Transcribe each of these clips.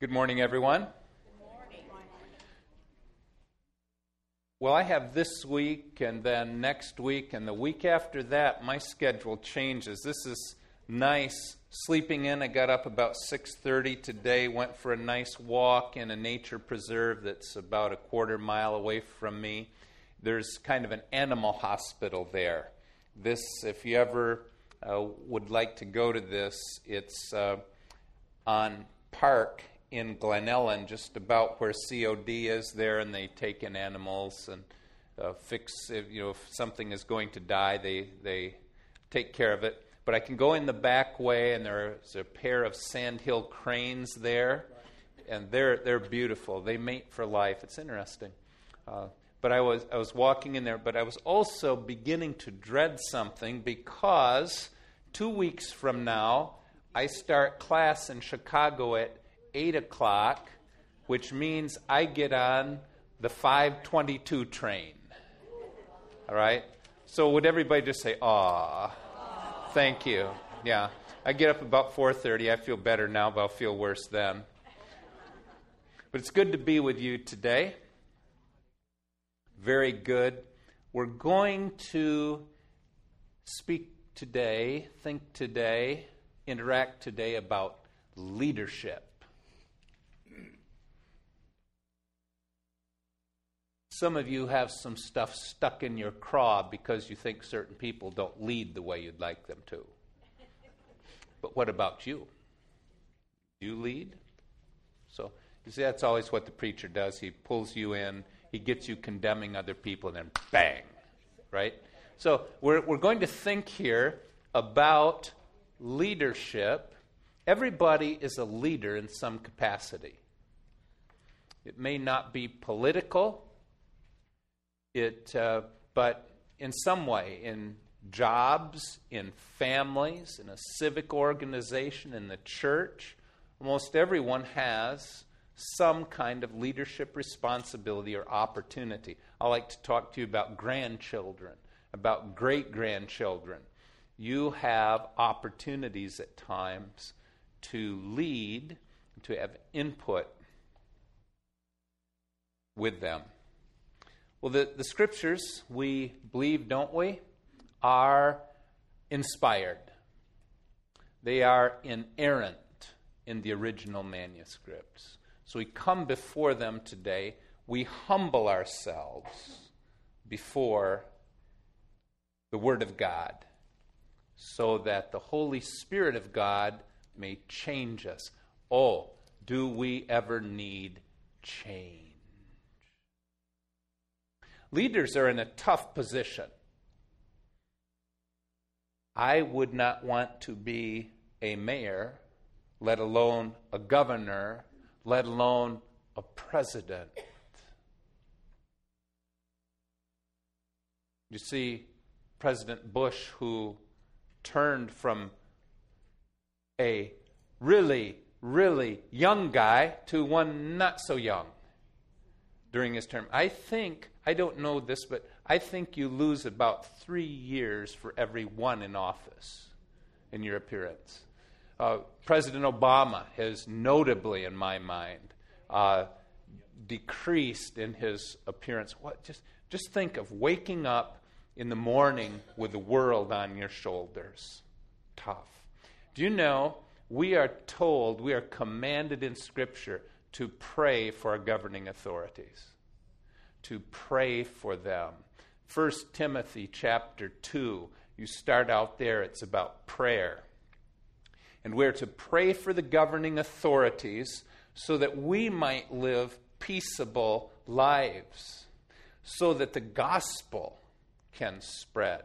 Good morning, everyone. Well, I have this week and then next week and the week after that my schedule changes. This is nice sleeping in. I got up about 6:30 today, went for a nice walk in a nature preserve that's about a quarter mile away from me. There's kind of an animal hospital there. This if you ever uh, would like to go to this, it's uh, on Park in Glen Ellyn, just about where COD is there, and they take in animals and uh, fix. If, you know, if something is going to die, they they take care of it. But I can go in the back way, and there's a pair of sandhill cranes there, and they're they're beautiful. They mate for life. It's interesting. Uh, but I was I was walking in there, but I was also beginning to dread something because two weeks from now I start class in Chicago at 8 o'clock, which means I get on the 522 train. All right? So would everybody just say, "Ah, thank you." Yeah. I get up about 4:30. I feel better now, but I'll feel worse then. But it's good to be with you today. Very good. We're going to speak today, think today, interact today about leadership. Some of you have some stuff stuck in your craw because you think certain people don't lead the way you'd like them to. But what about you? You lead? So, you see, that's always what the preacher does. He pulls you in, he gets you condemning other people, and then bang, right? So, we're, we're going to think here about leadership. Everybody is a leader in some capacity. It may not be political, it, uh, but in some way, in jobs, in families, in a civic organization, in the church, almost everyone has some kind of leadership responsibility or opportunity. I like to talk to you about grandchildren, about great grandchildren. You have opportunities at times to lead, to have input with them. Well, the, the scriptures, we believe, don't we, are inspired. They are inerrant in the original manuscripts. So we come before them today. We humble ourselves before the Word of God so that the Holy Spirit of God may change us. Oh, do we ever need change? Leaders are in a tough position. I would not want to be a mayor, let alone a governor, let alone a president. You see, President Bush, who turned from a really, really young guy to one not so young during his term. I think I don't know this, but I think you lose about three years for every one in office in your appearance. Uh, President Obama has notably, in my mind, uh, decreased in his appearance. What just just think of waking up in the morning with the world on your shoulders. Tough. Do you know we are told, we are commanded in Scripture to pray for our governing authorities? to pray for them. 1 Timothy chapter 2, you start out there, it's about prayer. And we're to pray for the governing authorities so that we might live peaceable lives, so that the gospel can spread.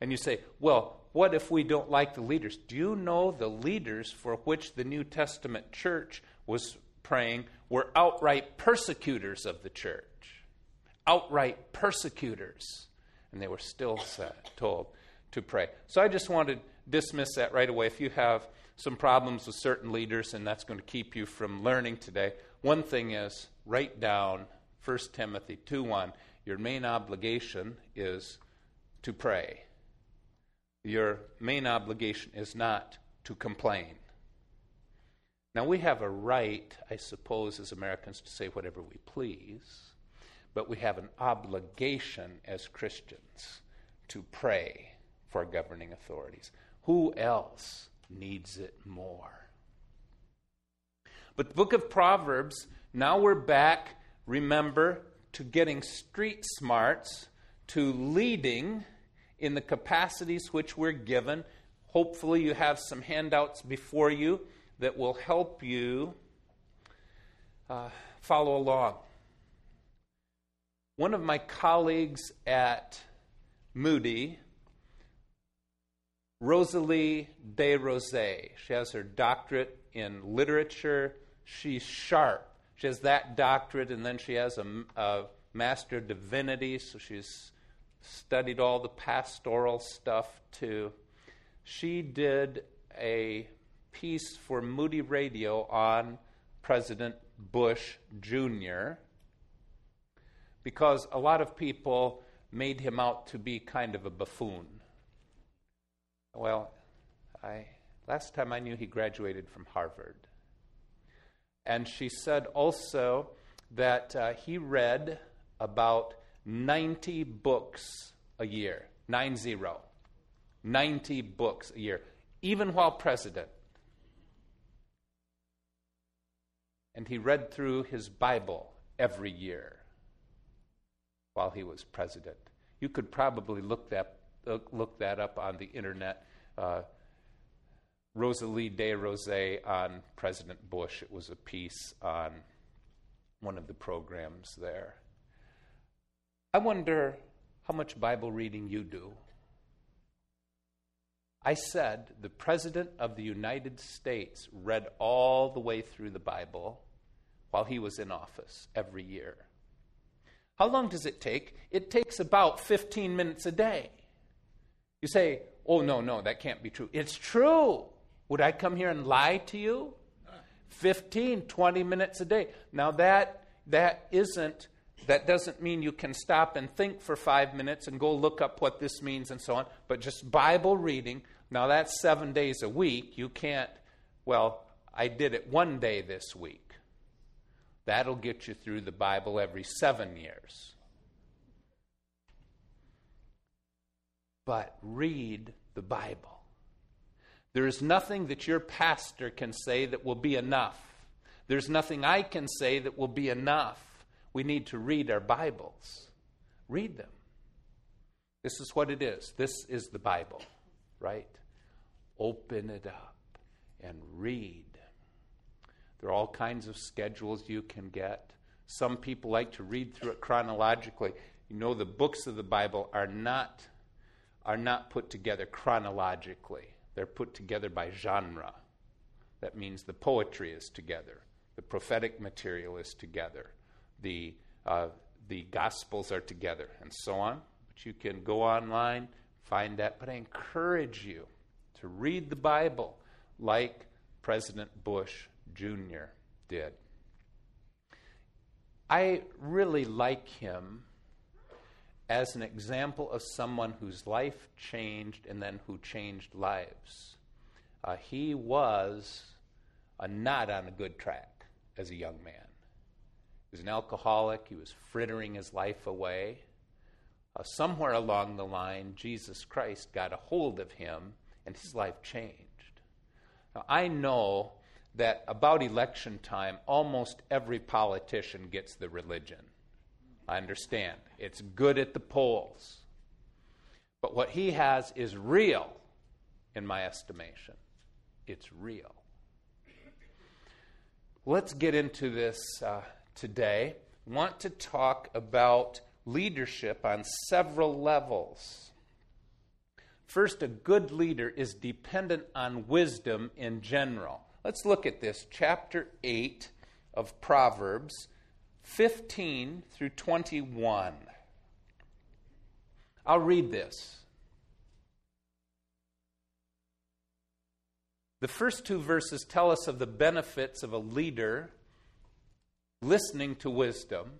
And you say, well, what if we don't like the leaders? Do you know the leaders for which the New Testament church was praying were outright persecutors of the church? outright persecutors. And they were still said, told to pray. So I just want to dismiss that right away. If you have some problems with certain leaders and that's going to keep you from learning today, one thing is write down 1 Timothy 2 1. Your main obligation is to pray. Your main obligation is not to complain. Now, we have a right, I suppose, as Americans to say whatever we please, but we have an obligation as Christians to pray for governing authorities. Who else needs it more? But the book of Proverbs, now we're back, remember, to getting street smarts, to leading in the capacities which we're given. Hopefully, you have some handouts before you that will help you uh, follow along. One of my colleagues at Moody, Rosalie de Rosset, she has her doctorate in literature. She's sharp. She has that doctorate, and then she has a, a Master of Divinity, so she's studied all the pastoral stuff too. She did a piece for Moody Radio on President Bush Jr. because a lot of people made him out to be kind of a buffoon. Well, I last time I knew he graduated from Harvard. And she said also that uh, he read about 90 books a year. Nine zero. 90 books a year, even while president. And he read through his Bible every year while he was president. You could probably look that, look that up on the internet. Uh, Rosalie de Rosset on President Bush. It was a piece on one of the programs there. I wonder how much Bible reading you do. I said the President of the United States read all the way through the Bible while he was in office every year. How long does it take? It takes about 15 minutes a day. You say, oh, no, no, that can't be true. It's true. Would I come here and lie to you? 15, 20 minutes a day. Now, that, that isn't that doesn't mean you can stop and think for five minutes and go look up what this means and so on, but just Bible reading. Now, that's seven days a week. You can't, well, I did it one day this week. That'll get you through the Bible every seven years. But read the Bible. There is nothing that your pastor can say that will be enough. There's nothing I can say that will be enough. We need to read our Bibles. Read them. This is what it is. This is the Bible, right? Open it up and read. There are all kinds of schedules you can get. Some people like to read through it chronologically. You know, the books of the Bible are not, are not put together chronologically, they're put together by genre. That means the poetry is together, the prophetic material is together, the, uh, the Gospels are together, and so on. But you can go online, find that. But I encourage you to read the Bible like President Bush Jr. did. I really like him as an example of someone whose life changed and then who changed lives. Uh, he was uh, not on a good track as a young man. He was an alcoholic. He was frittering his life away. Uh, somewhere along the line, Jesus Christ got a hold of him and his life changed. Now, I know that about election time, almost every politician gets the religion. I understand. It's good at the polls. But what he has is real, in my estimation. It's real. Let's get into this uh, today want to talk about leadership on several levels. First, a good leader is dependent on wisdom in general. Let's look at this, chapter 8 of Proverbs, 15 through 21. I'll read this. The first two verses tell us of the benefits of a leader listening to wisdom,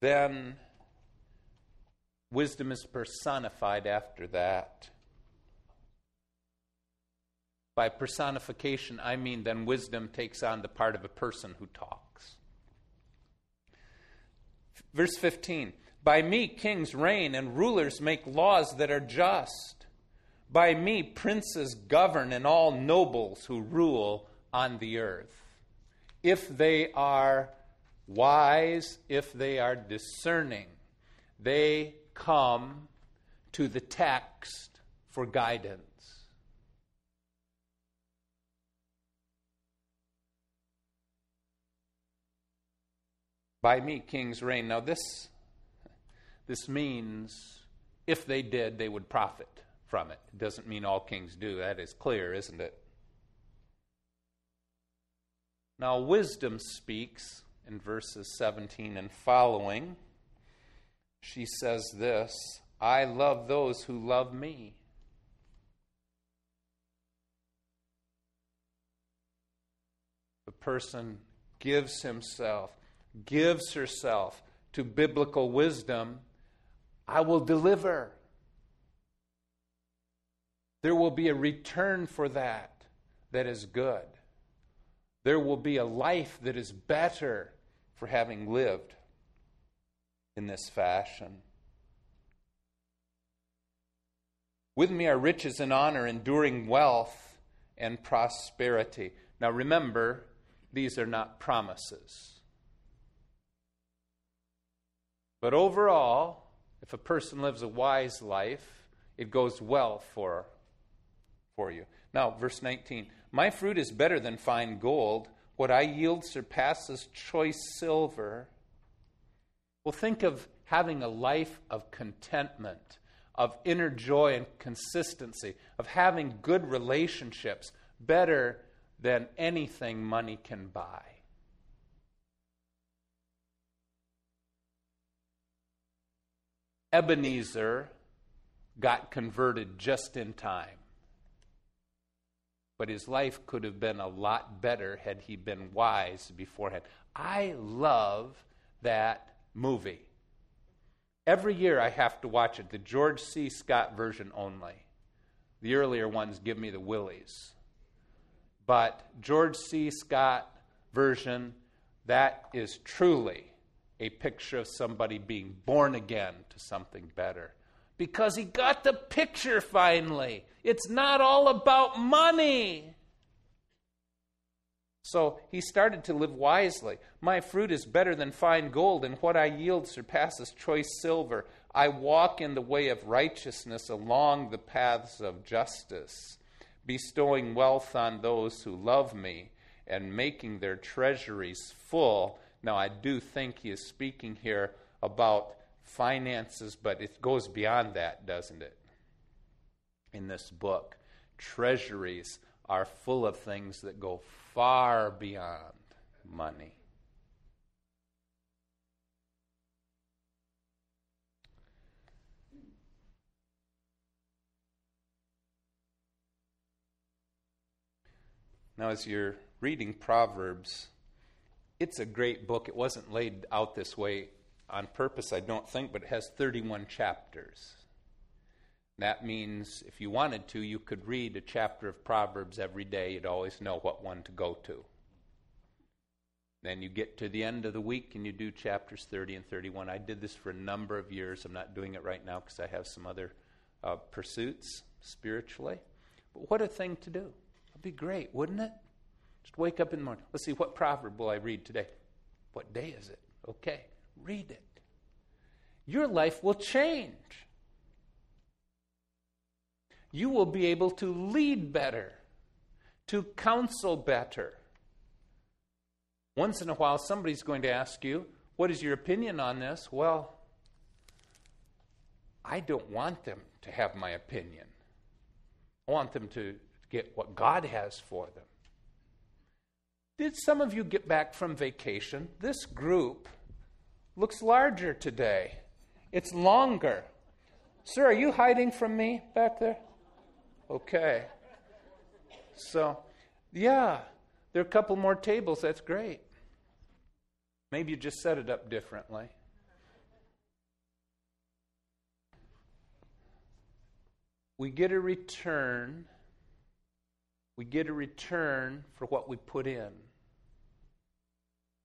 then wisdom is personified after that. By personification, I mean then wisdom takes on the part of a person who talks. Verse 15 By me kings reign and rulers make laws that are just. By me princes govern and all nobles who rule on the earth. If they are wise, if they are discerning, they come to the text for guidance. By me, kings reign. Now, this, this means if they did, they would profit from it. It doesn't mean all kings do. That is clear, isn't it? Now, wisdom speaks in verses 17 and following. She says this I love those who love me. The person gives himself gives herself to biblical wisdom, I will deliver. There will be a return for that that is good. There will be a life that is better for having lived in this fashion. With me are riches and honor, enduring wealth and prosperity. Now remember, these are not promises. But overall, if a person lives a wise life, it goes well for, for you. Now, verse 19 My fruit is better than fine gold. What I yield surpasses choice silver. Well, think of having a life of contentment, of inner joy and consistency, of having good relationships better than anything money can buy. Ebenezer got converted just in time. But his life could have been a lot better had he been wise beforehand. I love that movie. Every year I have to watch it, the George C. Scott version only. The earlier ones give me the willies. But George C. Scott version, that is truly a picture of somebody being born again to something better. Because he got the picture finally. It's not all about money. So he started to live wisely. My fruit is better than fine gold, and what I yield surpasses choice silver. I walk in the way of righteousness along the paths of justice, bestowing wealth on those who love me and making their treasuries full now, I do think he is speaking here about finances, but it goes beyond that, doesn't it? In this book, treasuries are full of things that go far beyond money. Now, as you're reading Proverbs, it's a great book. It wasn't laid out this way on purpose, I don't think, but it has 31 chapters. That means if you wanted to, you could read a chapter of Proverbs every day. You'd always know what one to go to. Then you get to the end of the week and you do chapters 30 and 31. I did this for a number of years. I'm not doing it right now because I have some other uh, pursuits spiritually. But what a thing to do. It'd be great, wouldn't it? Just wake up in the morning. Let's see, what proverb will I read today? What day is it? Okay, read it. Your life will change. You will be able to lead better, to counsel better. Once in a while, somebody's going to ask you, What is your opinion on this? Well, I don't want them to have my opinion. I want them to get what God has for them. Did some of you get back from vacation? This group looks larger today. It's longer. Sir, are you hiding from me back there? Okay. So, yeah, there are a couple more tables. That's great. Maybe you just set it up differently. We get a return we get a return for what we put in.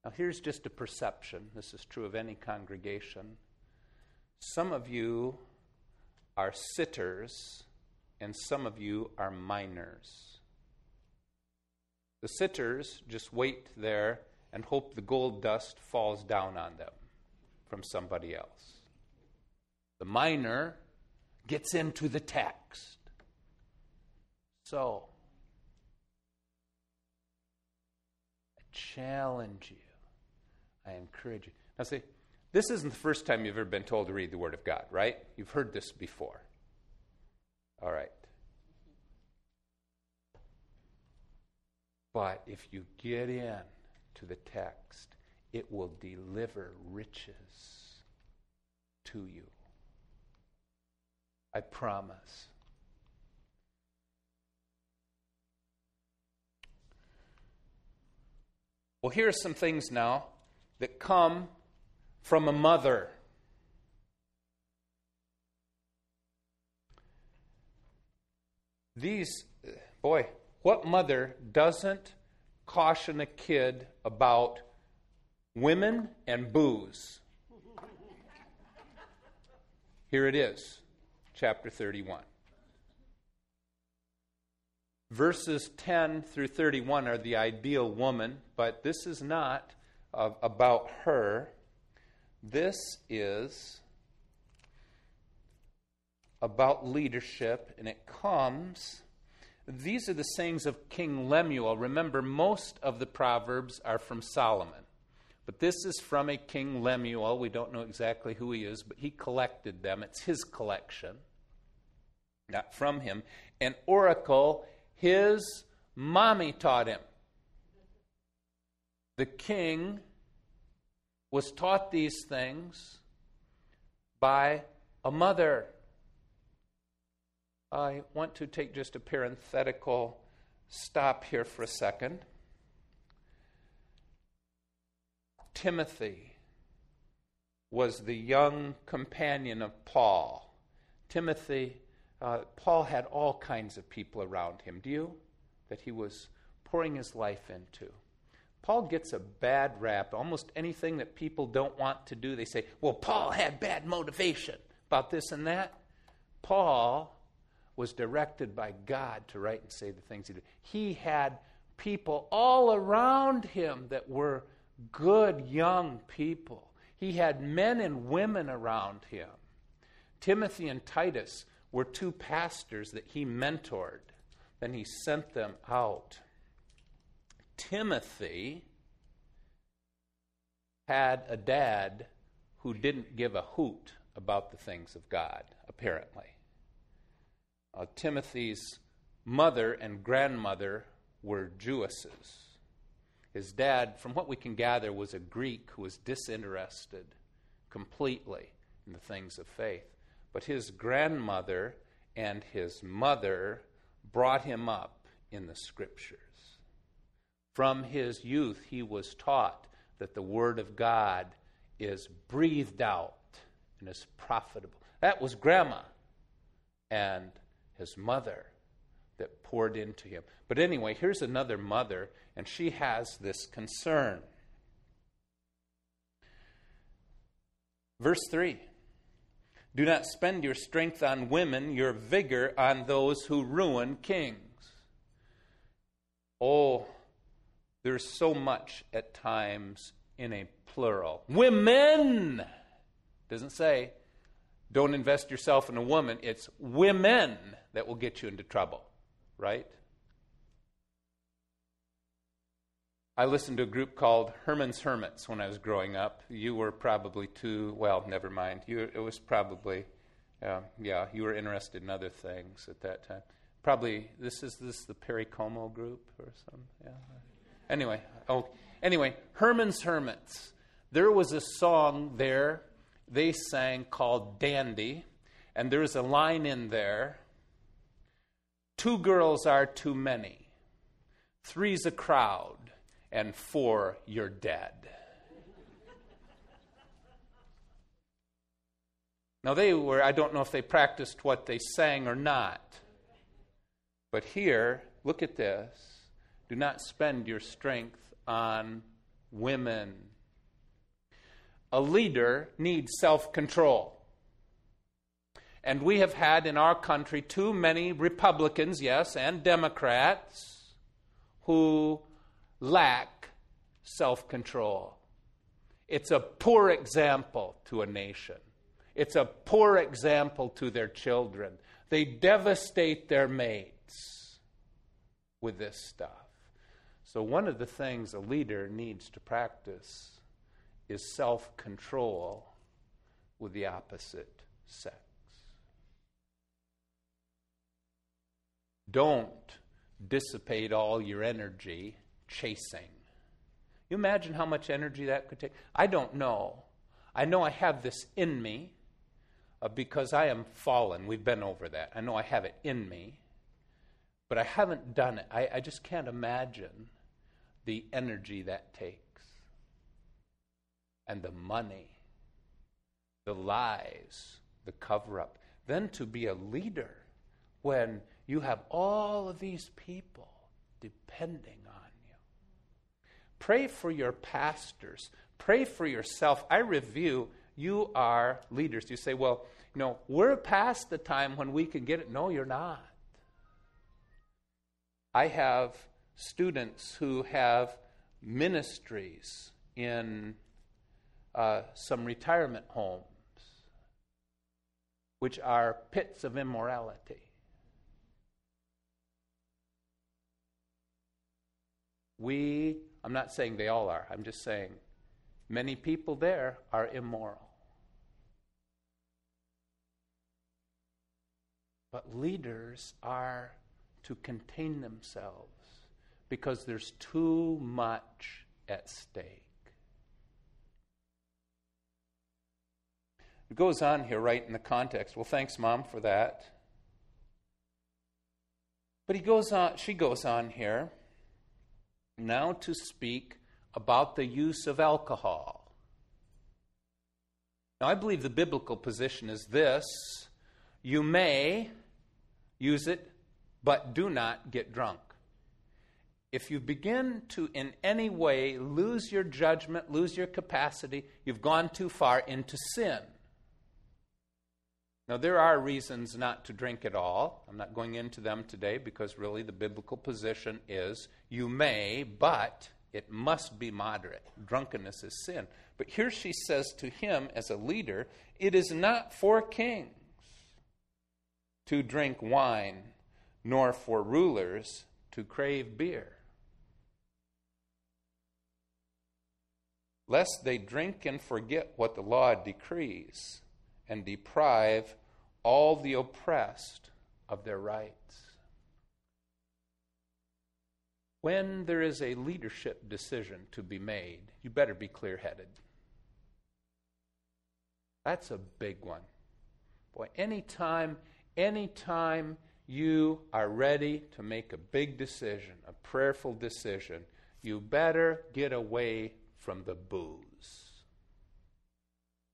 Now, here's just a perception. This is true of any congregation. Some of you are sitters, and some of you are miners. The sitters just wait there and hope the gold dust falls down on them from somebody else. The miner gets into the text. So, I challenge you. I encourage you. Now, see, this isn't the first time you've ever been told to read the Word of God, right? You've heard this before. All right. But if you get in to the text, it will deliver riches to you. I promise. Well, here are some things now that come from a mother. These, boy, what mother doesn't caution a kid about women and booze? Here it is, chapter 31. Verses 10 through 31 are the ideal woman, but this is not uh, about her. This is about leadership, and it comes. These are the sayings of King Lemuel. Remember, most of the Proverbs are from Solomon. But this is from a King Lemuel. We don't know exactly who he is, but he collected them. It's his collection, not from him. An oracle his mommy taught him. The king was taught these things by a mother. I want to take just a parenthetical stop here for a second. Timothy was the young companion of Paul. Timothy uh, Paul had all kinds of people around him. Do you? That he was pouring his life into. Paul gets a bad rap. Almost anything that people don't want to do, they say, well, Paul had bad motivation about this and that. Paul was directed by God to write and say the things he did. He had people all around him that were good young people. He had men and women around him. Timothy and Titus were two pastors that he mentored. Then he sent them out. Timothy had a dad who didn't give a hoot about the things of God, apparently. Uh, Timothy's mother and grandmother were Jewesses. His dad, from what we can gather, was a Greek who was disinterested completely in the things of faith. But his grandmother and his mother brought him up in the scriptures. From his youth, he was taught that the Word of God is breathed out and is profitable. That was grandma and his mother that poured into him. But anyway, here's another mother, and she has this concern. Verse 3 do not spend your strength on women, your vigor on those who ruin kings. Oh, there's so much at times in a plural. Women! Doesn't say, don't invest yourself in a woman. It's women that will get you into trouble, right? I listened to a group called Herman's Hermits when I was growing up. You were probably too, well, never mind. You, it was probably, uh, yeah, you were interested in other things at that time. Probably, this is this the Perry Como group or something? Yeah. Anyway, oh, anyway, Herman's Hermits. There was a song there they sang called Dandy, and there's a line in there Two girls are too many, three's a crowd and four, you're dead. Now, they were, I don't know if they practiced what they sang or not, but here look at this. Do not spend your strength on women. A leader needs self control. And we have had in our country too many Republicans, yes, and Democrats who lack self control. It's a poor example to a nation. It's a poor example to their children. They devastate their mates with this stuff. So, one of the things a leader needs to practice is self control with the opposite sex. Don't dissipate all your energy chasing. You imagine how much energy that could take? I don't know. I know I have this in me uh, because I am fallen. We've been over that. I know I have it in me, but I haven't done it. I, I just can't imagine the energy that takes and the money, the lies, the cover up. Then to be a leader when you have all of these people depending on you. Pray for your pastors. Pray for yourself. I review you are leaders. You say, well, you know, we're past the time when we can get it. No, you're not. I have students who have ministries in uh, some retirement homes, which are pits of immorality. We, I'm not saying they all are, I'm just saying many people there are immoral. But leaders are to contain themselves because there's too much at stake. It goes on here right in the context. Well, thanks, Mom, for that. But he goes on, she goes on here now to speak about the use of alcohol. Now, I believe the biblical position is this you may use it, but do not get drunk. If you begin to, in any way, lose your judgment, lose your capacity, you've gone too far into sin. Now, there are reasons not to drink at all. I'm not going into them today because really the biblical position is you may, but it must be moderate. Drunkenness is sin. But here she says to him as a leader, it is not for kings to drink wine, nor for rulers to crave beer. Lest they drink and forget what the law decrees and deprive all the oppressed of their rights. When there is a leadership decision to be made, you better be clear headed. That's a big one. Boy, anytime, anytime you are ready to make a big decision, a prayerful decision, you better get away from the booze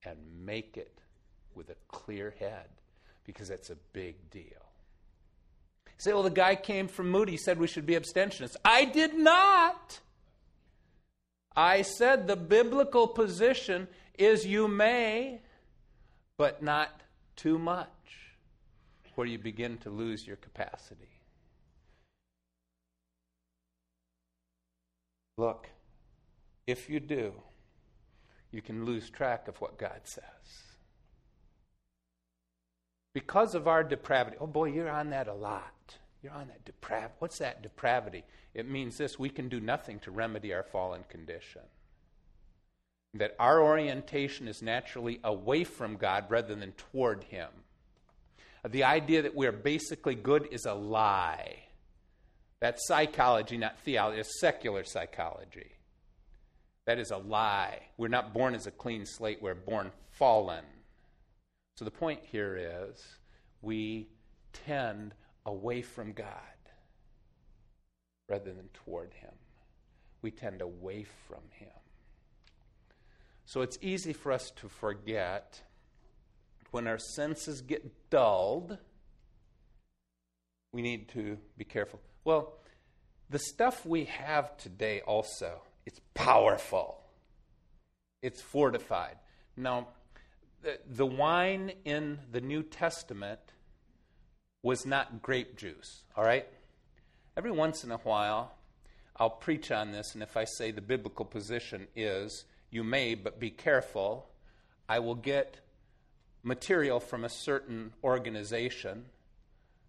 and make it with a clear head because it's a big deal. You say, well, the guy came from Moody, said we should be abstentionists. I did not. I said the biblical position is you may, but not too much, where you begin to lose your capacity. Look, if you do, you can lose track of what God says because of our depravity. Oh boy, you're on that a lot. You're on that depravity. What's that depravity? It means this we can do nothing to remedy our fallen condition. That our orientation is naturally away from God rather than toward Him. The idea that we're basically good is a lie. That's psychology, not theology. It's secular psychology. That is a lie. We're not born as a clean slate, we're born fallen. So the point here is we tend away from God rather than toward Him. We tend away from Him. So it's easy for us to forget when our senses get dulled. We need to be careful. Well, the stuff we have today also, it's powerful. It's fortified. Now, the, the wine in the New Testament was not grape juice, all right? Every once in a while, I'll preach on this, and if I say the biblical position is, you may, but be careful, I will get material from a certain organization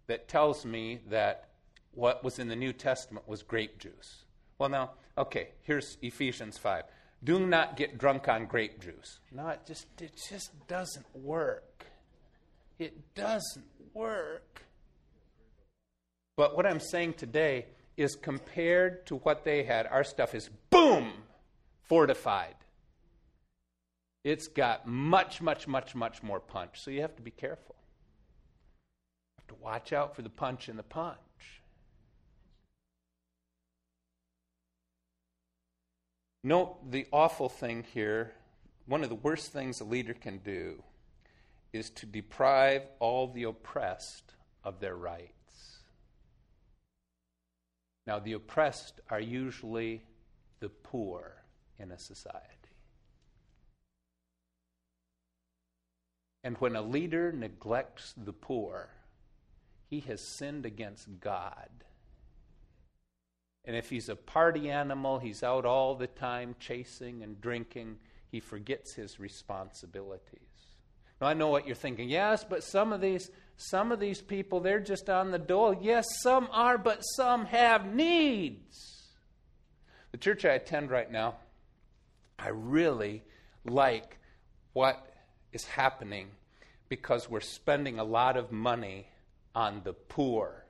that tells me that what was in the New Testament was grape juice. Well, now, okay, here's Ephesians 5. Do not get drunk on grape juice. No, it just, it just doesn't work. It doesn't work. But what I'm saying today is compared to what they had, our stuff is boom, fortified. It's got much, much, much, much more punch. So you have to be careful. You have to watch out for the punch in the punch. Note the awful thing here. One of the worst things a leader can do is to deprive all the oppressed of their rights. Now, the oppressed are usually the poor in a society. And when a leader neglects the poor, he has sinned against God. And if he's a party animal, he's out all the time chasing and drinking, he forgets his responsibilities. Now I know what you're thinking. Yes, but some of these some of these people they're just on the dole. Yes, some are, but some have needs. The church I attend right now, I really like what is happening because we're spending a lot of money on the poor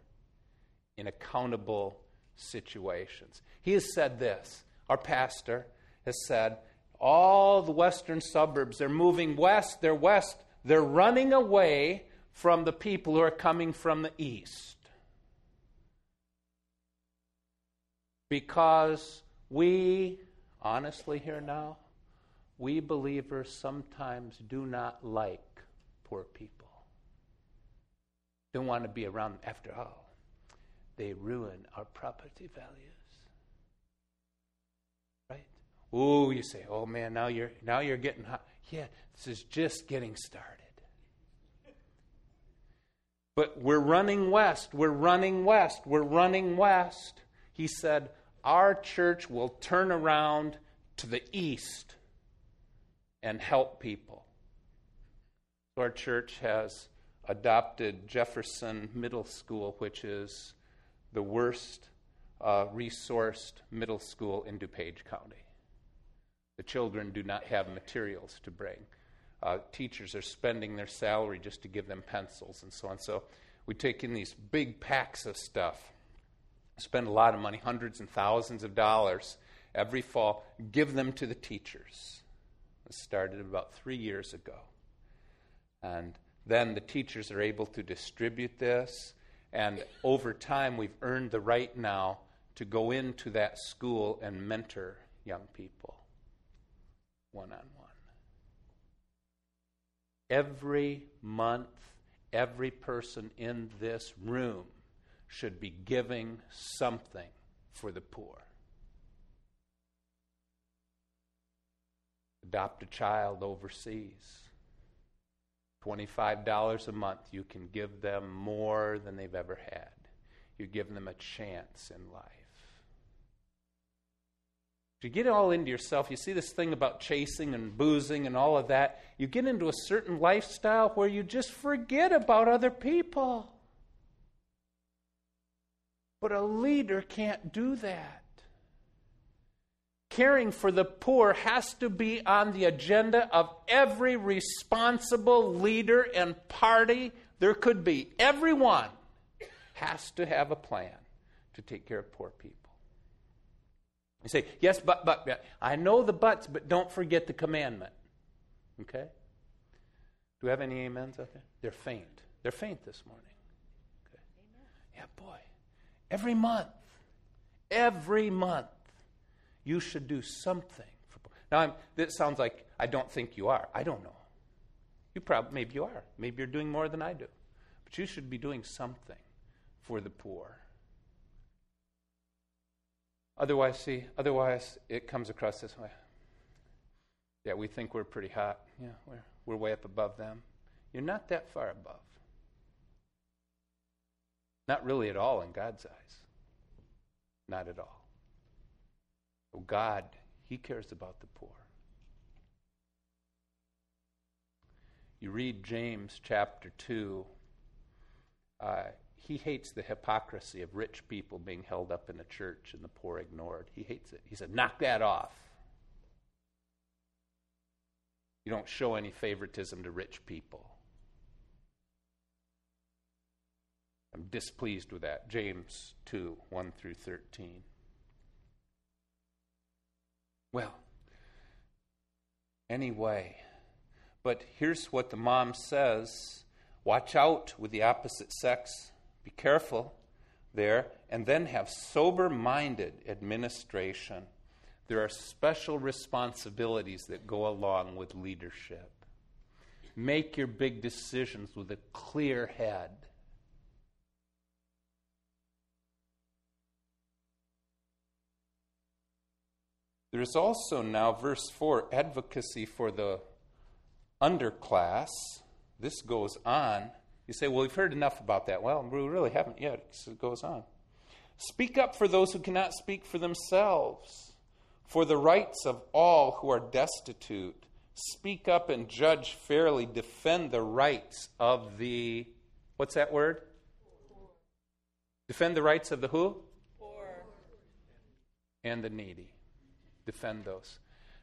in accountable situations. He has said this. Our pastor has said, all the western suburbs, they're moving west, they're west, they're running away from the people who are coming from the east. Because we, honestly, here now, we believers sometimes do not like poor people. Don't want to be around them. After all, they ruin our property values. Right? Oh, you say, oh man, now you're now you're getting hot. Yeah, this is just getting started. But we're running west, we're running west, we're running west. He said, Our church will turn around to the east and help people. Our church has adopted Jefferson Middle School, which is the worst uh, resourced middle school in DuPage County. The children do not have materials to bring. Uh, teachers are spending their salary just to give them pencils and so on. So we take in these big packs of stuff, spend a lot of money, hundreds and thousands of dollars every fall, give them to the teachers. This started about three years ago. And then the teachers are able to distribute this and over time, we've earned the right now to go into that school and mentor young people one on one. Every month, every person in this room should be giving something for the poor. Adopt a child overseas $25 a month, you can give them more than they've ever had. You give them a chance in life. If you get all into yourself, you see this thing about chasing and boozing and all of that, you get into a certain lifestyle where you just forget about other people. But a leader can't do that caring for the poor has to be on the agenda of every responsible leader and party there could be. Everyone has to have a plan to take care of poor people. You say, yes, but, but, but. I know the buts, but don't forget the commandment. Okay? Do we have any amens out there? They're faint. They're faint this morning. Okay. Yeah, boy. Every month. Every month you should do something. For, now, I'm, this sounds like I don't think you are. I don't know. You probably, maybe you are. Maybe you're doing more than I do. But you should be doing something for the poor. Otherwise, see, otherwise it comes across this way. Yeah, we think we're pretty hot. Yeah, we're, we're way up above them. You're not that far above. Not really at all in God's eyes. Not at all. Oh, God, He cares about the poor. You read James chapter 2, uh, he hates the hypocrisy of rich people being held up in a church and the poor ignored. He hates it. He said, knock that off. You don't show any favoritism to rich people. I'm displeased with that. James 2 1 through 13. Well, anyway, but here's what the mom says watch out with the opposite sex, be careful there, and then have sober minded administration. There are special responsibilities that go along with leadership. Make your big decisions with a clear head. There is also now, verse 4, advocacy for the underclass. This goes on. You say, well, we've heard enough about that. Well, we really haven't yet, it goes on. Speak up for those who cannot speak for themselves, for the rights of all who are destitute. Speak up and judge fairly. Defend the rights of the, what's that word? Poor. Defend the rights of the who? Poor. And the needy defend those.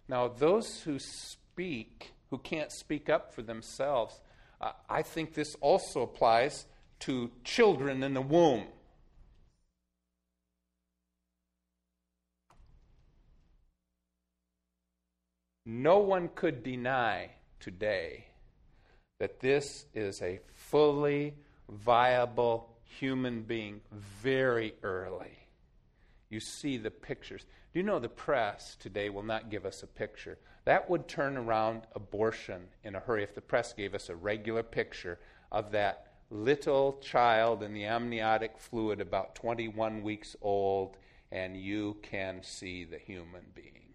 Now, those who speak, who can't speak up for themselves, uh, I think this also applies to children in the womb. No one could deny today that this is a fully viable human being very early. You see the pictures. Do you know the press today will not give us a picture? That would turn around abortion in a hurry if the press gave us a regular picture of that little child in the amniotic fluid about 21 weeks old, and you can see the human being.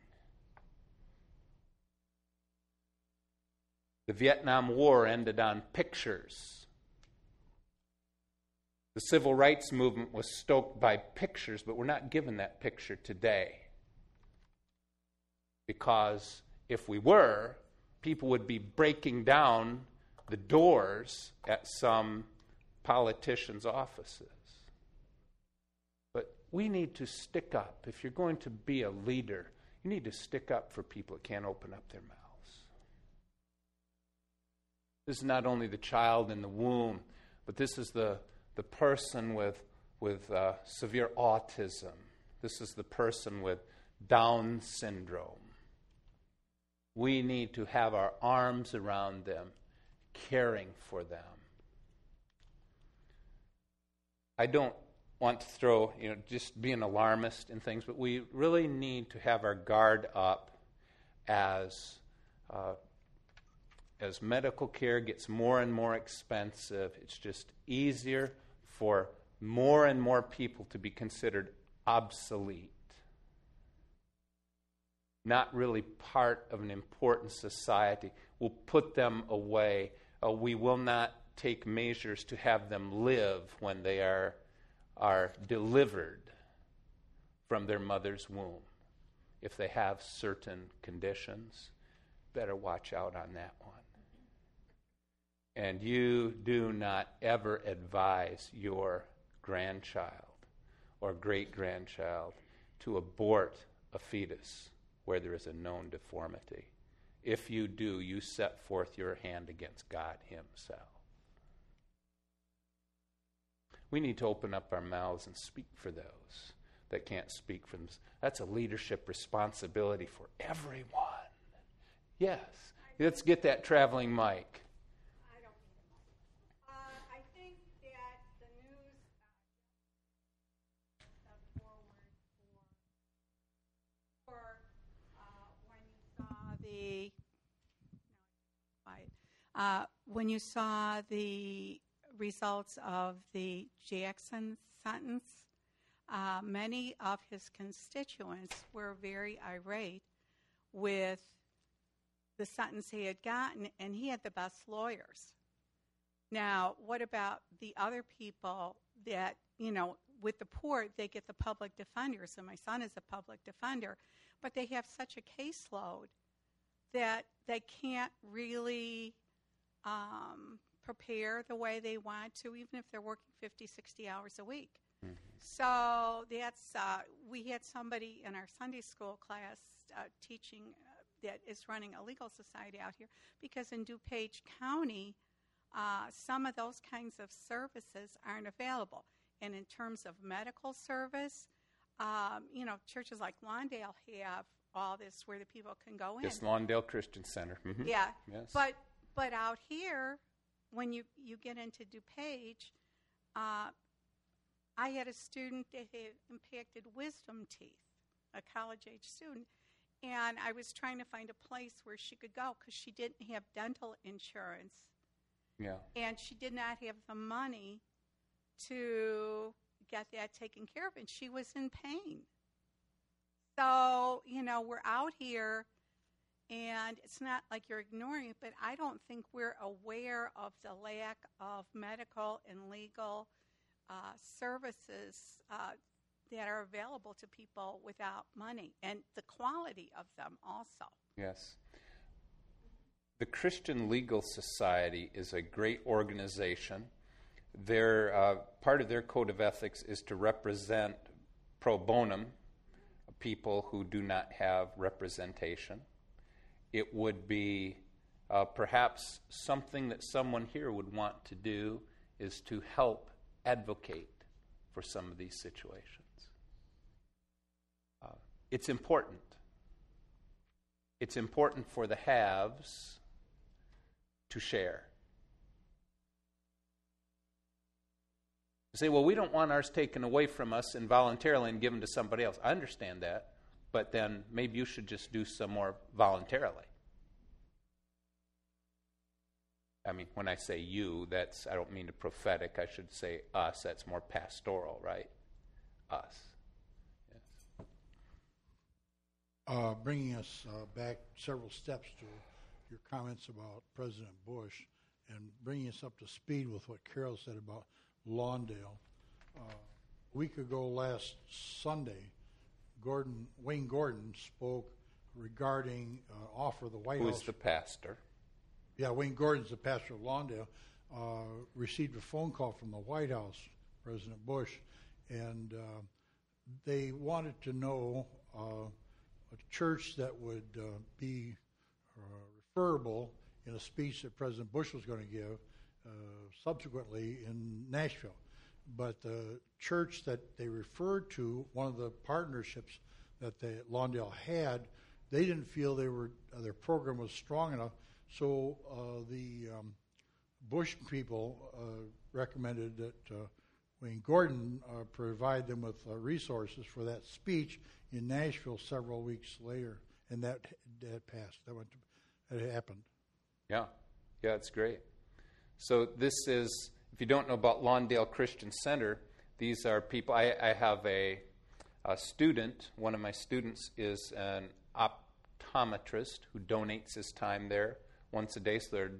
The Vietnam War ended on pictures. The civil rights movement was stoked by pictures, but we're not given that picture today because if we were, people would be breaking down the doors at some politicians' offices. But we need to stick up. If you're going to be a leader, you need to stick up for people that can't open up their mouths. This is not only the child in the womb, but this is the, the person with, with uh, severe autism. This is the person with Down syndrome. We need to have our arms around them, caring for them. I don't want to throw, you know, just be an alarmist in things, but we really need to have our guard up as uh, as medical care gets more and more expensive. It's just easier for more and more people to be considered obsolete not really part of an important society. We'll put them away. Uh, we will not take measures to have them live when they are, are delivered from their mother's womb. If they have certain conditions, better watch out on that one. And you do not ever advise your grandchild or great grandchild to abort a fetus where there is a known deformity. If you do, you set forth your hand against God Himself. We need to open up our mouths and speak for those that can't speak for themselves. That's a leadership responsibility for everyone. Yes. Let's get that traveling mic. Uh, when you saw the results of the Jackson sentence, uh, many of his constituents were very irate with the sentence he had gotten, and he had the best lawyers. Now, what about the other people that, you know, with the poor, they get the public defender. So my son is a public defender, but they have such a caseload that they can't really um, prepare the way they want to, even if they're working 50, 60 hours a week. Mm-hmm. So that's uh, we had somebody in our Sunday school class uh, teaching uh, that is running a legal society out here because in DuPage County, uh, some of those kinds of services aren't available. And in terms of medical service, um, you know, churches like Lawndale have all this where the people can go in. Yes, Lawndale Christian Center. Mm-hmm. Yeah. Yes. But but out here, when you you get into DuPage, uh, I had a student that had impacted wisdom teeth, a college age student, and I was trying to find a place where she could go because she didn't have dental insurance. Yeah. And she did not have the money to get that taken care of, and she was in pain. So, you know, we're out here, and it's not like you're ignoring it, but I don't think we're aware of the lack of medical and legal uh, services uh, that are available to people without money and the quality of them also. Yes. The Christian Legal Society is a great organization. Their, uh, part of their code of ethics is to represent pro bonum people who do not have representation. It would be uh, perhaps something that someone here would want to do is to help advocate for some of these situations. Uh, it's important. It's important for the haves to share. You say, well, we don't want ours taken away from us involuntarily and given to somebody else. I understand that, but then maybe you should just do some more voluntarily. I mean, when I say you, that's I don't mean the prophetic. I should say us. That's more pastoral, right? Us. Yes. Uh, bringing us uh, back several steps to your comments about President Bush and bringing us up to speed with what Carol said about Lawndale. Uh, a week ago last Sunday, Gordon Wayne Gordon spoke regarding uh, offer the White House. Who's the pastor? Yeah, Wayne Gordon's the pastor of Lawndale. Uh, received a phone call from the White House, President Bush, and uh, they wanted to know uh, a church that would uh, be uh, referable in a speech that President Bush was going to give uh, subsequently in Nashville. But the church that they referred to, one of the partnerships that the Lawndale had, they didn't feel they were uh, their program was strong enough. So uh, the um, Bush people uh, recommended that uh, Wayne Gordon provide them with resources for that speech in Nashville several weeks later, and that that passed. That went. That happened. Yeah, yeah, it's great. So this is, if you don't know about Lawndale Christian Center, these are people. I, I have a, a student. One of my students is an optometrist who donates his time there once a day. So there,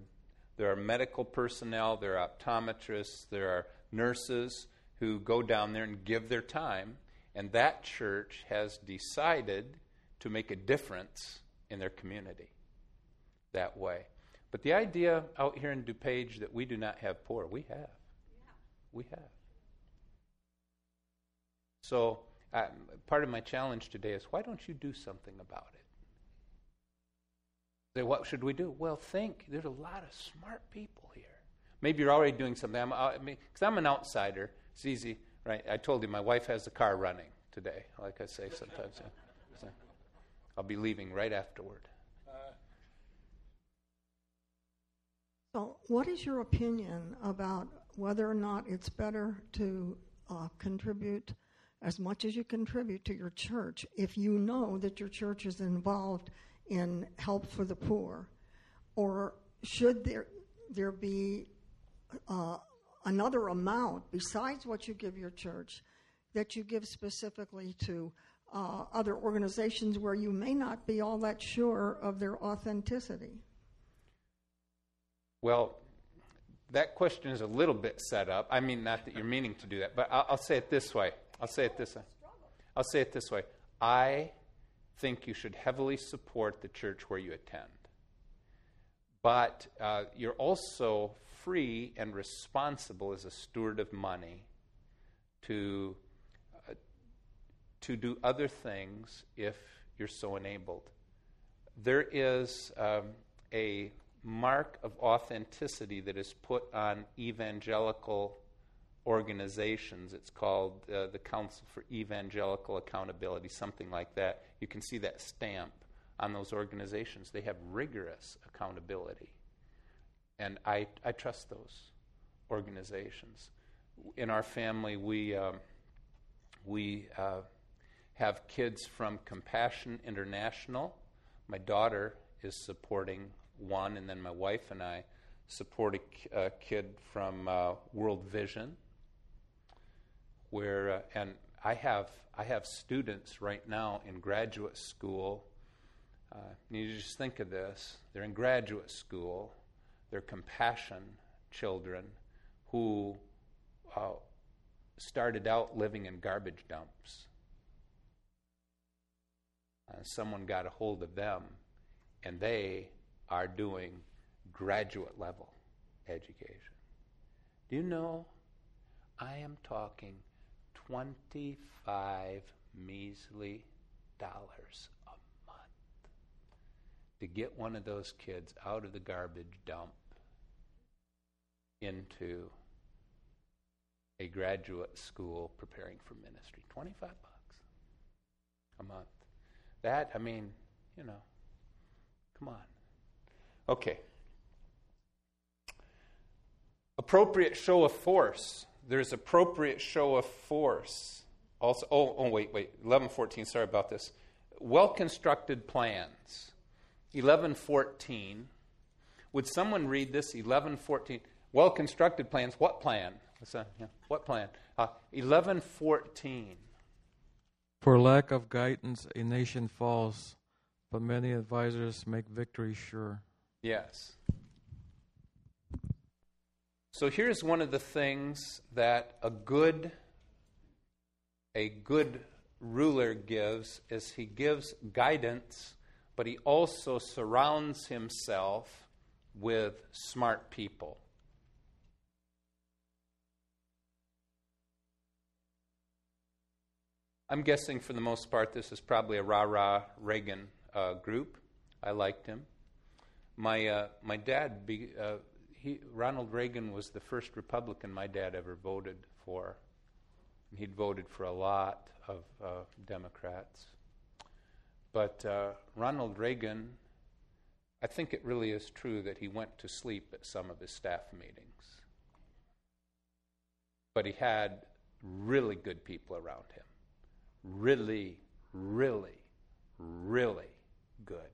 there are medical personnel, there are optometrists, there are nurses who go down there and give their time. And that church has decided to make a difference in their community that way. But the idea out here in DuPage that we do not have poor, we have. Yeah. We have. So, uh, part of my challenge today is why don't you do something about it? Say, what should we do? Well, think. There's a lot of smart people here. Maybe you're already doing something. I'm, I mean, because I'm an outsider. It's easy, right? I told you my wife has the car running today, like I say sometimes. So I'll be leaving right afterward. So, what is your opinion about whether or not it's better to uh, contribute as much as you contribute to your church if you know that your church is involved in help for the poor? Or should there, there be uh, another amount besides what you give your church that you give specifically to uh, other organizations where you may not be all that sure of their authenticity? Well, that question is a little bit set up. I mean, not that you're meaning to do that, but I'll, I'll say it this way. I'll say it this way. I'll say it this way. I think you should heavily support the church where you attend. But uh, you're also free and responsible as a steward of money to, uh, to do other things if you're so enabled. There is um, a mark of authenticity that is put on evangelical organizations. It's called uh, the Council for Evangelical Accountability, something like that. You can see that stamp on those organizations. They have rigorous accountability. And I, I trust those organizations. In our family, we, um, we uh, have kids from Compassion International. My daughter is supporting one, and then my wife and I support a, a kid from uh, World Vision. Where uh, and I have I have students right now in graduate school. Uh, you just think of this: they're in graduate school. They're compassion children who uh, started out living in garbage dumps. Uh, someone got a hold of them, and they are doing graduate level education. Do you know I am talking 25 measly dollars a month to get one of those kids out of the garbage dump into a graduate school preparing for ministry. 25 bucks a month. That, I mean, you know, come on. Okay. Appropriate show of force. There's appropriate show of force. Also, oh, oh wait, wait. 1114, sorry about this. Well constructed plans. 1114. Would someone read this? 1114. Well constructed plans. What plan? What plan? Uh, 1114. For lack of guidance, a nation falls, but many advisors make victory sure. Yes. So here's one of the things that a good a good ruler gives is he gives guidance, but he also surrounds himself with smart people. I'm guessing for the most part this is probably a rah rah Reagan uh, group. I liked him. My, uh, my dad, be, uh, he, Ronald Reagan was the first Republican my dad ever voted for. He'd voted for a lot of uh, Democrats. But uh, Ronald Reagan, I think it really is true that he went to sleep at some of his staff meetings. But he had really good people around him. Really, really, really good.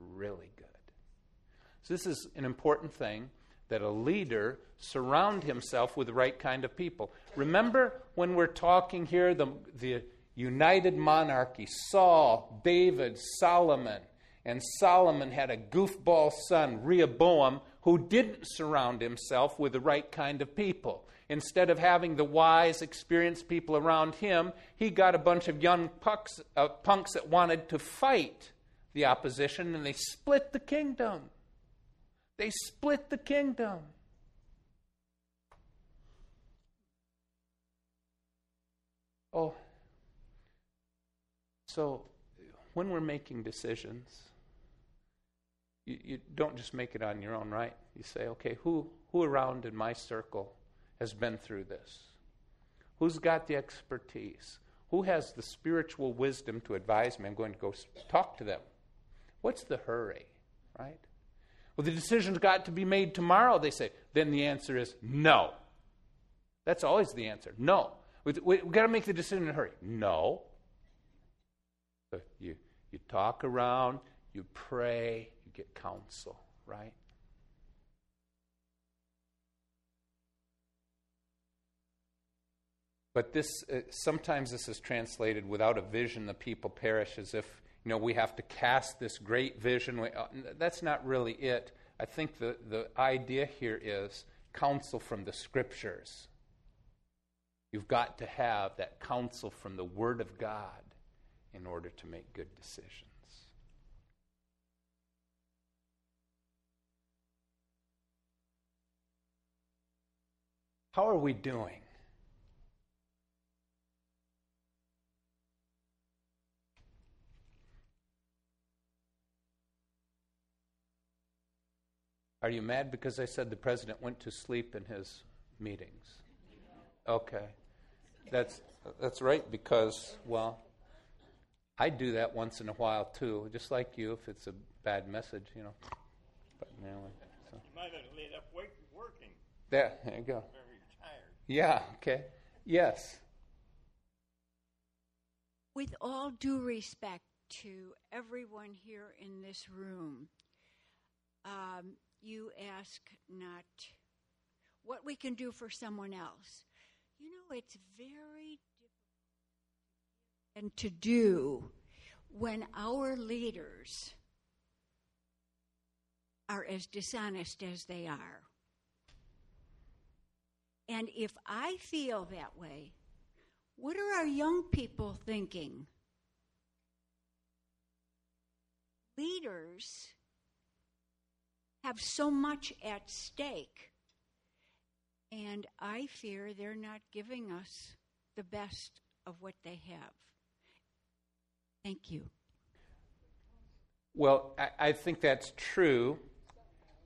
Really. So, this is an important thing that a leader surround himself with the right kind of people. Remember when we're talking here, the, the united monarchy Saul, David, Solomon. And Solomon had a goofball son, Rehoboam, who didn't surround himself with the right kind of people. Instead of having the wise, experienced people around him, he got a bunch of young punks, uh, punks that wanted to fight the opposition, and they split the kingdom. They split the kingdom. Oh, so when we're making decisions, you, you don't just make it on your own, right? You say, okay, who, who around in my circle has been through this? Who's got the expertise? Who has the spiritual wisdom to advise me? I'm going to go talk to them. What's the hurry, right? Well, the decision's got to be made tomorrow, they say. Then the answer is no. That's always the answer. No. We've we, got to make the decision in a hurry. No. So you, you talk around, you pray, you get counsel, right? But this uh, sometimes this is translated without a vision, the people perish, as if you know we have to cast this great vision. We, uh, that's not really it. I think the, the idea here is counsel from the scriptures. You've got to have that counsel from the Word of God in order to make good decisions. How are we doing? Are you mad because I said the president went to sleep in his meetings? Okay. That's that's right because well I do that once in a while too, just like you if it's a bad message, you know. But anyway, so. You might have laid up working. There, there you go. Very tired. Yeah, okay. Yes. With all due respect to everyone here in this room, um, you ask not what we can do for someone else. You know, it's very difficult and to do when our leaders are as dishonest as they are. And if I feel that way, what are our young people thinking? Leaders have so much at stake. And I fear they're not giving us the best of what they have. Thank you. Well, I, I think that's true.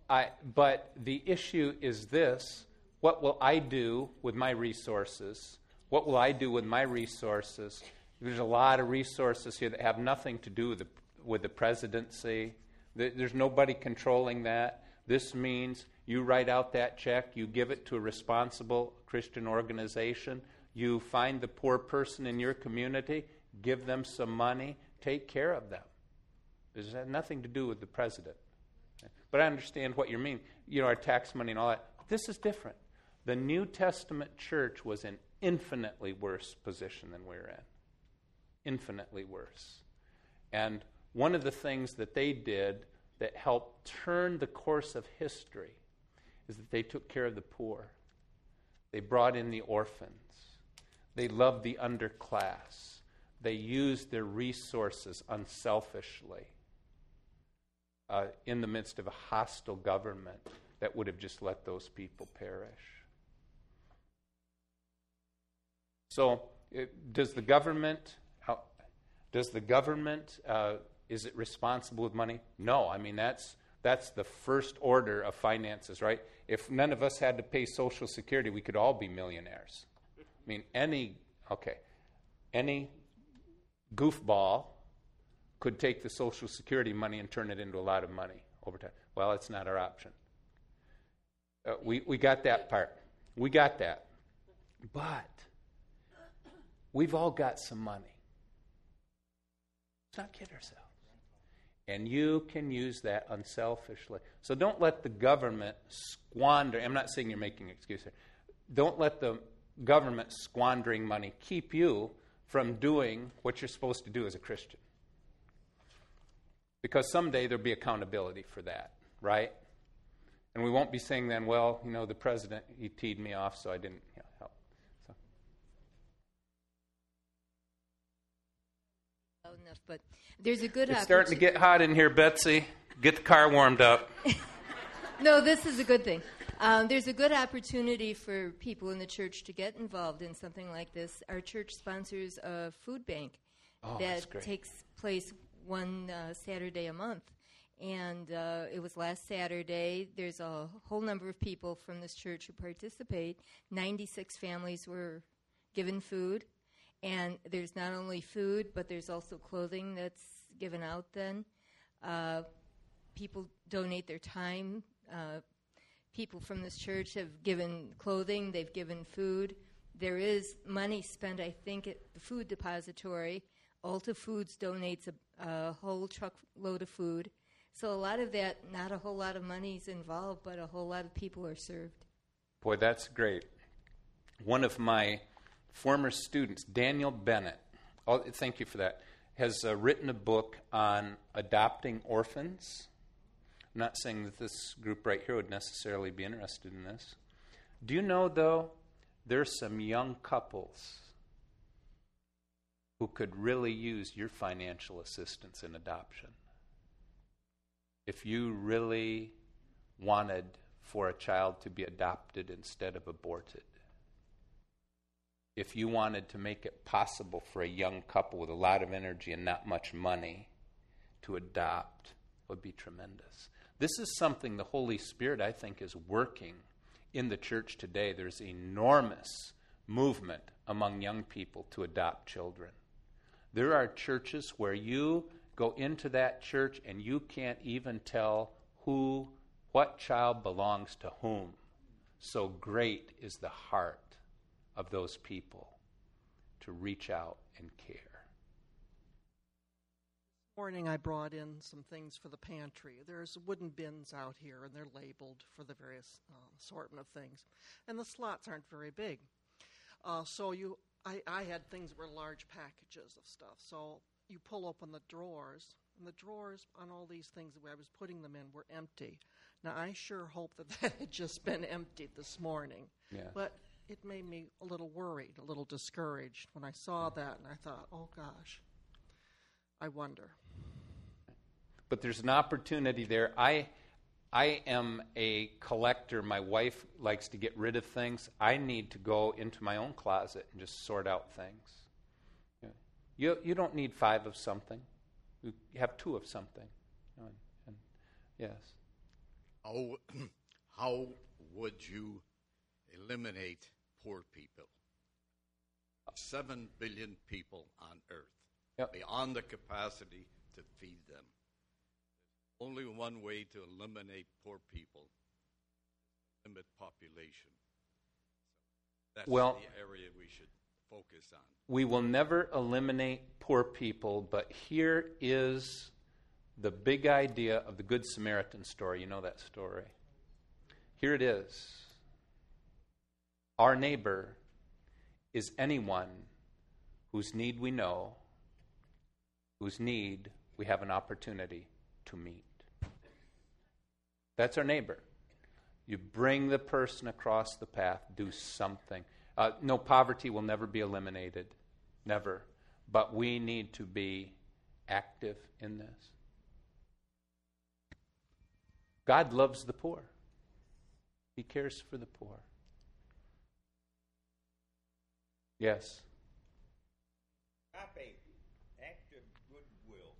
I, but the issue is this what will I do with my resources? What will I do with my resources? There's a lot of resources here that have nothing to do with the, with the presidency, there's nobody controlling that. This means you write out that check, you give it to a responsible Christian organization, you find the poor person in your community, give them some money, take care of them. This has nothing to do with the president. But I understand what you mean. You know, our tax money and all that. This is different. The New Testament church was in infinitely worse position than we're in. Infinitely worse. And one of the things that they did that helped turn the course of history is that they took care of the poor. They brought in the orphans. They loved the underclass. They used their resources unselfishly uh, in the midst of a hostile government that would have just let those people perish. So, it, does the government does the government uh, is it responsible with money? No. I mean, that's, that's the first order of finances, right? If none of us had to pay Social Security, we could all be millionaires. I mean, any, okay, any goofball could take the Social Security money and turn it into a lot of money over time. Well, it's not our option. Uh, we, we got that part. We got that. But we've all got some money. Let's not kid ourselves. And you can use that unselfishly. So don't let the government squander. I'm not saying you're making an excuse here. Don't let the government squandering money keep you from doing what you're supposed to do as a Christian. Because someday there'll be accountability for that, right? And we won't be saying then, well, you know, the president, he teed me off, so I didn't you know, help. So. Enough, but there's a good. It's starting to get hot in here, Betsy. Get the car warmed up. no, this is a good thing. Um, there's a good opportunity for people in the church to get involved in something like this. Our church sponsors a food bank oh, that takes place one uh, Saturday a month. And uh, it was last Saturday. There's a whole number of people from this church who participate. 96 families were given food. And there's not only food, but there's also clothing that's given out then. Uh, people donate their time. Uh, people from this church have given clothing, they've given food. There is money spent, I think, at the food depository. Alta Foods donates a, a whole truckload of food. So a lot of that, not a whole lot of money is involved, but a whole lot of people are served. Boy, that's great. One of my former students, Daniel Bennett, oh, thank you for that, has uh, written a book on adopting orphans. I'm not saying that this group right here would necessarily be interested in this. Do you know, though, there's some young couples who could really use your financial assistance in adoption? If you really wanted for a child to be adopted instead of aborted, if you wanted to make it possible for a young couple with a lot of energy and not much money to adopt, would be tremendous. This is something the Holy Spirit, I think, is working in the church today. There's enormous movement among young people to adopt children. There are churches where you go into that church and you can't even tell who, what child belongs to whom. So great is the heart of those people to reach out and care. This morning I brought in some things for the pantry. There's wooden bins out here, and they're labeled for the various uh, assortment of things. And the slots aren't very big. Uh, so you, I, I had things that were large packages of stuff. So you pull open the drawers, and the drawers on all these things that I was putting them in were empty. Now I sure hope that that had just been emptied this morning. Yeah. But it made me a little worried, a little discouraged when I saw that, and I thought, oh gosh, I wonder. But there's an opportunity there. I, I am a collector. My wife likes to get rid of things. I need to go into my own closet and just sort out things. You, you don't need five of something, you have two of something. And, and, yes. How, how would you eliminate poor people? Seven billion people on earth, Yep. beyond the capacity to feed them. Only one way to eliminate poor people limit population. That's Well- the area we should focus on. We will never eliminate poor people, but here is the big idea of the Good Samaritan story. You know that story. Here it is. Our neighbor is anyone whose need we know, whose need we have an opportunity to meet. That's our neighbor. You bring the person across the path, do something. Uh, no, poverty will never be eliminated. Never. But we need to be active in this. God loves the poor, He cares for the poor. Yes. Agape, act of goodwill.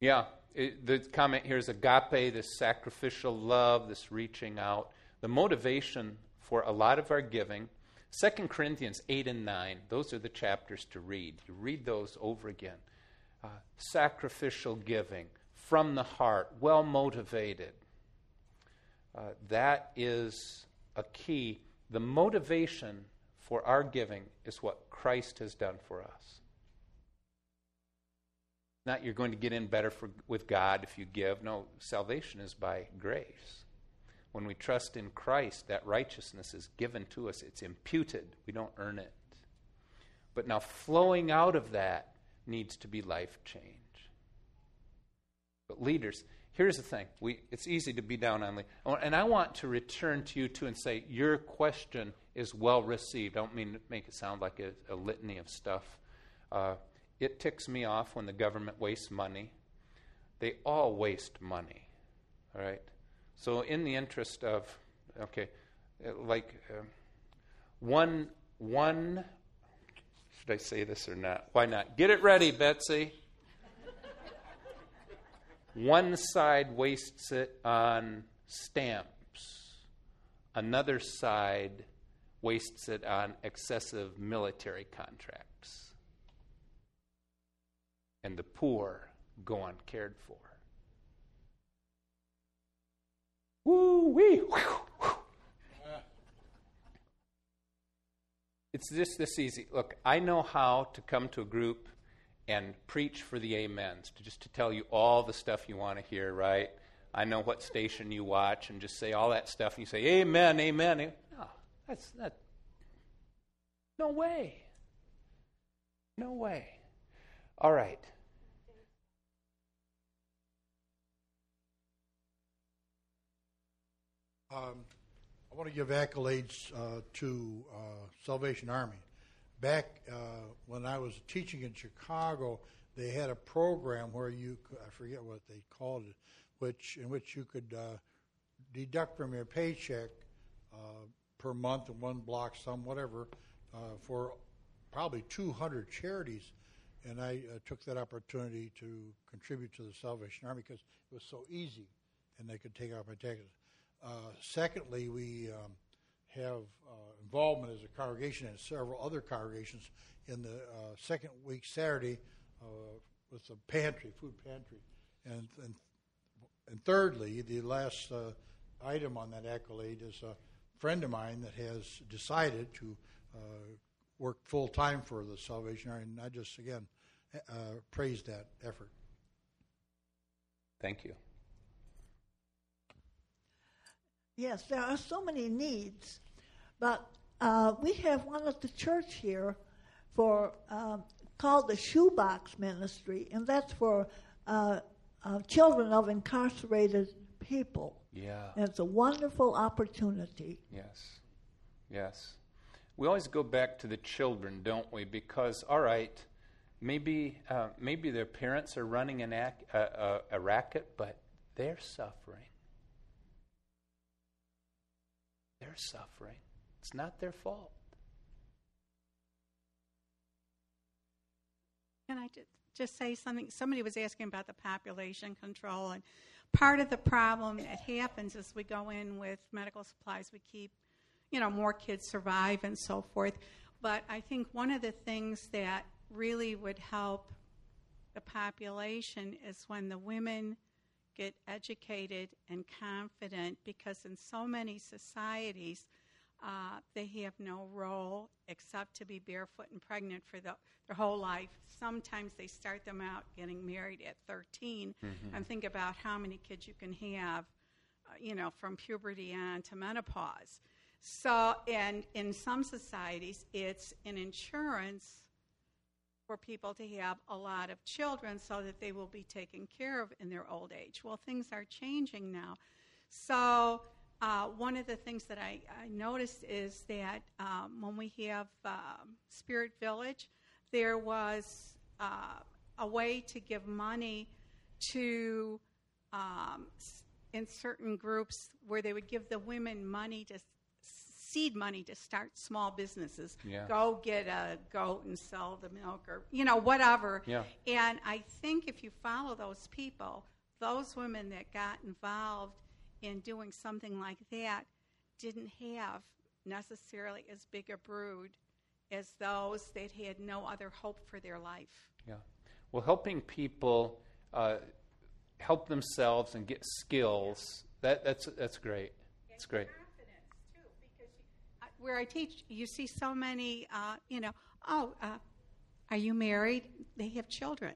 Yeah, it, the comment here is agape, this sacrificial love, this reaching out. The motivation for a lot of our giving, 2 Corinthians 8 and 9, those are the chapters to read. You read those over again. Uh, sacrificial giving, from the heart, well motivated. Uh, that is a key. The motivation for our giving is what Christ has done for us. Not you're going to get in better for, with God if you give. No, salvation is by grace. When we trust in Christ, that righteousness is given to us, it's imputed. We don't earn it. But now, flowing out of that needs to be life change. But, leaders, here's the thing we, it's easy to be down on. And I want to return to you, too, and say your question is well received. I don't mean to make it sound like a, a litany of stuff. Uh, it ticks me off when the government wastes money. They all waste money, all right? So, in the interest of, okay, uh, like uh, one, one, should I say this or not? Why not? Get it ready, Betsy. one side wastes it on stamps, another side wastes it on excessive military contracts. And the poor go uncared for. Woo wee. It's just this easy. Look, I know how to come to a group and preach for the amens, to just to tell you all the stuff you want to hear, right? I know what station you watch and just say all that stuff and you say, Amen, amen. That's that. No way. No way. All right. Um, I want to give accolades uh, to uh, Salvation Army. Back uh, when I was teaching in Chicago, they had a program where you I forget what they called it, which in which you could uh, deduct from your paycheck uh, per month in one block sum, whatever, uh, for probably 200 charities. And I uh, took that opportunity to contribute to the Salvation Army because it was so easy and they could take out my taxes. Uh, secondly, we um, have uh, involvement as a congregation and several other congregations in the uh, second week Saturday uh, with the pantry, food pantry. And, and, and thirdly, the last uh, item on that accolade is a friend of mine that has decided to uh, work full time for the Salvation Army. And I just, again, praise that effort. Thank you. Yes, there are so many needs, but uh, we have one at the church here for um, called the Shoebox Ministry, and that's for uh, uh, children of incarcerated people. Yeah, and it's a wonderful opportunity. Yes, yes. We always go back to the children, don't we? Because all right, maybe uh, maybe their parents are running an ac- a racket, but they're suffering they're suffering. It's not their fault. Can I just say something? Somebody was asking about the population control, and part of the problem that happens is we go in with medical supplies, we keep, you know, more kids survive and so forth. But I think one of the things that really would help the population is when the women get educated and confident because in so many societies, uh, they have no role except to be barefoot and pregnant for the, their whole life. Sometimes they start them out getting married at 13 mm-hmm. and think about how many kids you can have, uh, you know, from puberty on to menopause. So, and in some societies, it's an insurance for people to have a lot of children so that they will be taken care of in their old age. Well, things are changing now. So, uh, one of the things that I, I noticed is that um, when we have um, Spirit Village, there was uh, a way to give money to um, in certain groups where they would give the women money to seed money to start small businesses. Yeah. Go get a goat and sell the milk or, you know, whatever. Yeah. And I think if you follow those people, those women that got involved in doing something like that didn't have necessarily as big a brood as those that had no other hope for their life. Yeah. Well, helping people uh, help themselves and get skills, that, that's, that's great. That's great where I teach, you see so many, uh, you know, oh, uh, are you married? They have children.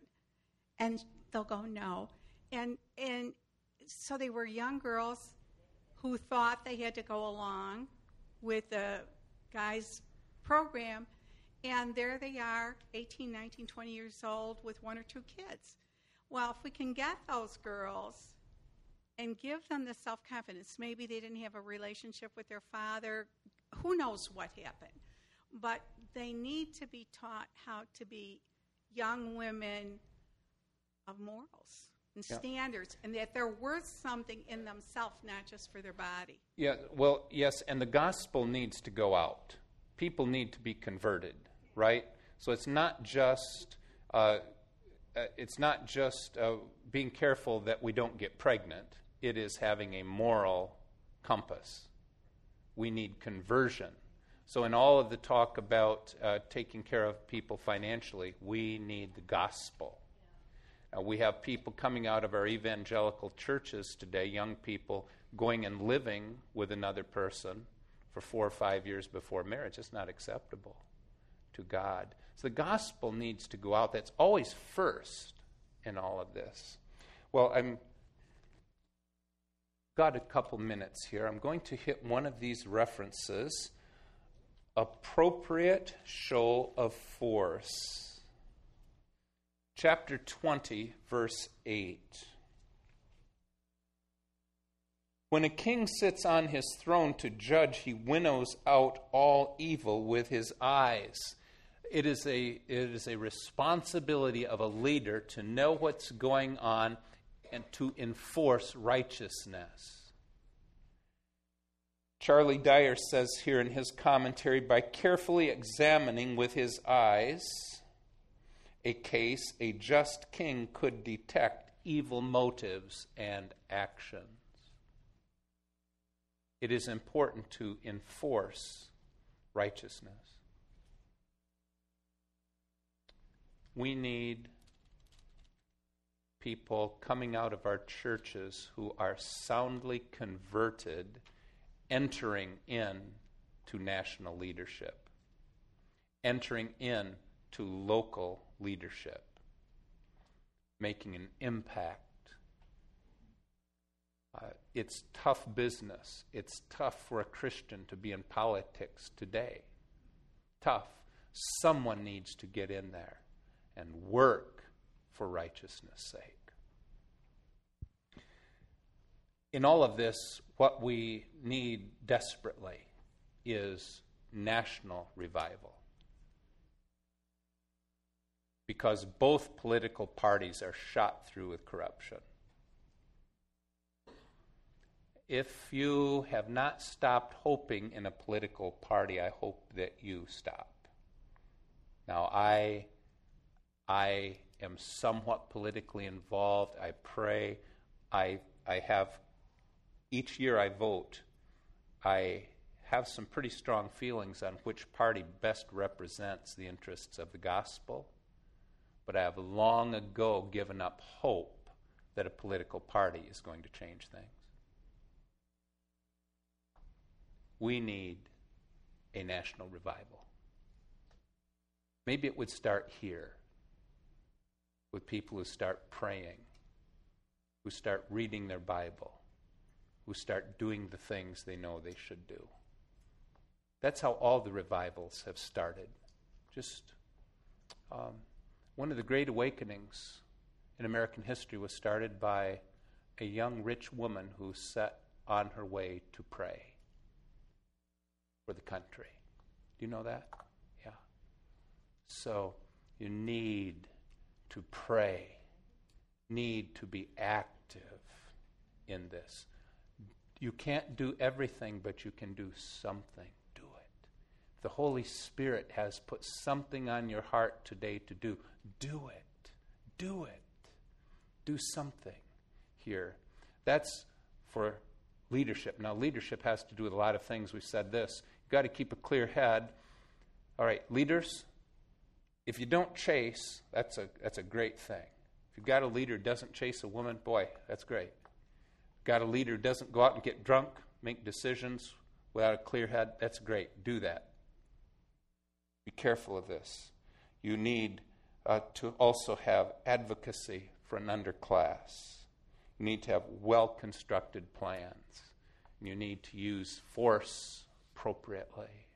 And they'll go, no. And, and so they were young girls who thought they had to go along with the guy's program. And there they are, 18, 19, 20 years old with one or two kids. Well, if we can get those girls and give them the self confidence, maybe they didn't have a relationship with their father, who knows what happened. But they need to be taught how to be young women of morals and yeah. standards, and that they're worth something in themselves, not just for their body. Yeah, well, yes, and the gospel needs to go out. People need to be converted, right? So it's not just uh, uh, it's not just uh, being careful that we don't get pregnant. It is having a moral compass we need conversion. So, in all of the talk about uh, taking care of people financially, we need the gospel. Uh, we have people coming out of our evangelical churches today, young people going and living with another person for four or five years before marriage. It's not acceptable to God. So the gospel needs to go out. That's always first in all of this. Well, I'm got a couple minutes here. I'm going to hit one of these references appropriate show of force. Chapter 20, verse 8. When a king sits on his throne to judge, he winnows out all evil with his eyes. It is, a, it is a responsibility of a leader to know what's going on and to enforce righteousness. Charlie Dyer says here in his commentary by carefully examining with his eyes a case, a just king could detect evil motives and actions. It is important to enforce righteousness. We need people coming out of our churches who are soundly converted entering in to national leadership, entering in to local leadership, making an impact. Uh, it's tough business. It's tough for a Christian to be in politics today. Tough. Someone needs to get in there and work for righteousness' sake. In all of this, what we need desperately is national revival. Because both political parties are shot through with corruption. If you have not stopped hoping in a political party, I hope that you stop. Now, I, I am somewhat politically involved. I pray. I, I have each year I vote, I have some pretty strong feelings on which party best represents the interests of the gospel, but I have long ago given up hope that a political party is going to change things. We need a national revival. Maybe it would start here with people who start praying, who start reading their Bible, who start doing the things they know they should do. That's how all the revivals have started. Just um, one of the great awakenings in American history was started by a young rich woman who set on her way to pray for the country. Do you know that? Yeah. So you need to pray, need to be active in this. You can't do everything, but you can do something. The Holy Spirit has put something on your heart today to do. Do it. Do it. Do something here. That's for leadership. Now, leadership has to do with a lot of things. We've said this. You've got to keep a clear head. All right, leaders, if you don't chase, that's a, that's a great thing. If you've got a leader who doesn't chase a woman, boy, that's great got a leader who doesn't go out and get drunk, make decisions without a clear head, that's great. Do that. Be careful of this. You need uh, to also have advocacy for an underclass. You need to have well constructed plans. You need to use force appropriately.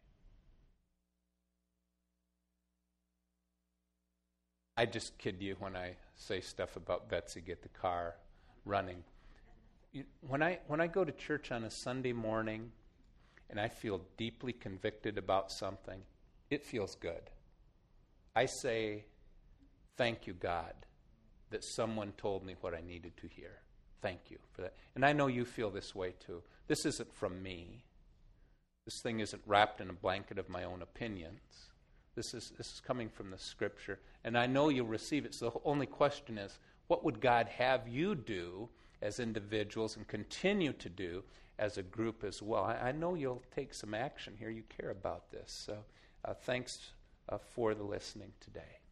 I just kid you when I say stuff about Betsy get the car running when I when I go to church on a Sunday morning and I feel deeply convicted about something, it feels good. I say, "Thank you, God, that someone told me what I needed to hear. Thank you for that." And I know you feel this way too. This isn't from me. This thing isn't wrapped in a blanket of my own opinions. This is this is coming from the Scripture, and I know you'll receive it. So the only question is, what would God have you do? as individuals and continue to do as a group as well. I, I know you'll take some action here. You care about this. So thanks uh, for the listening today.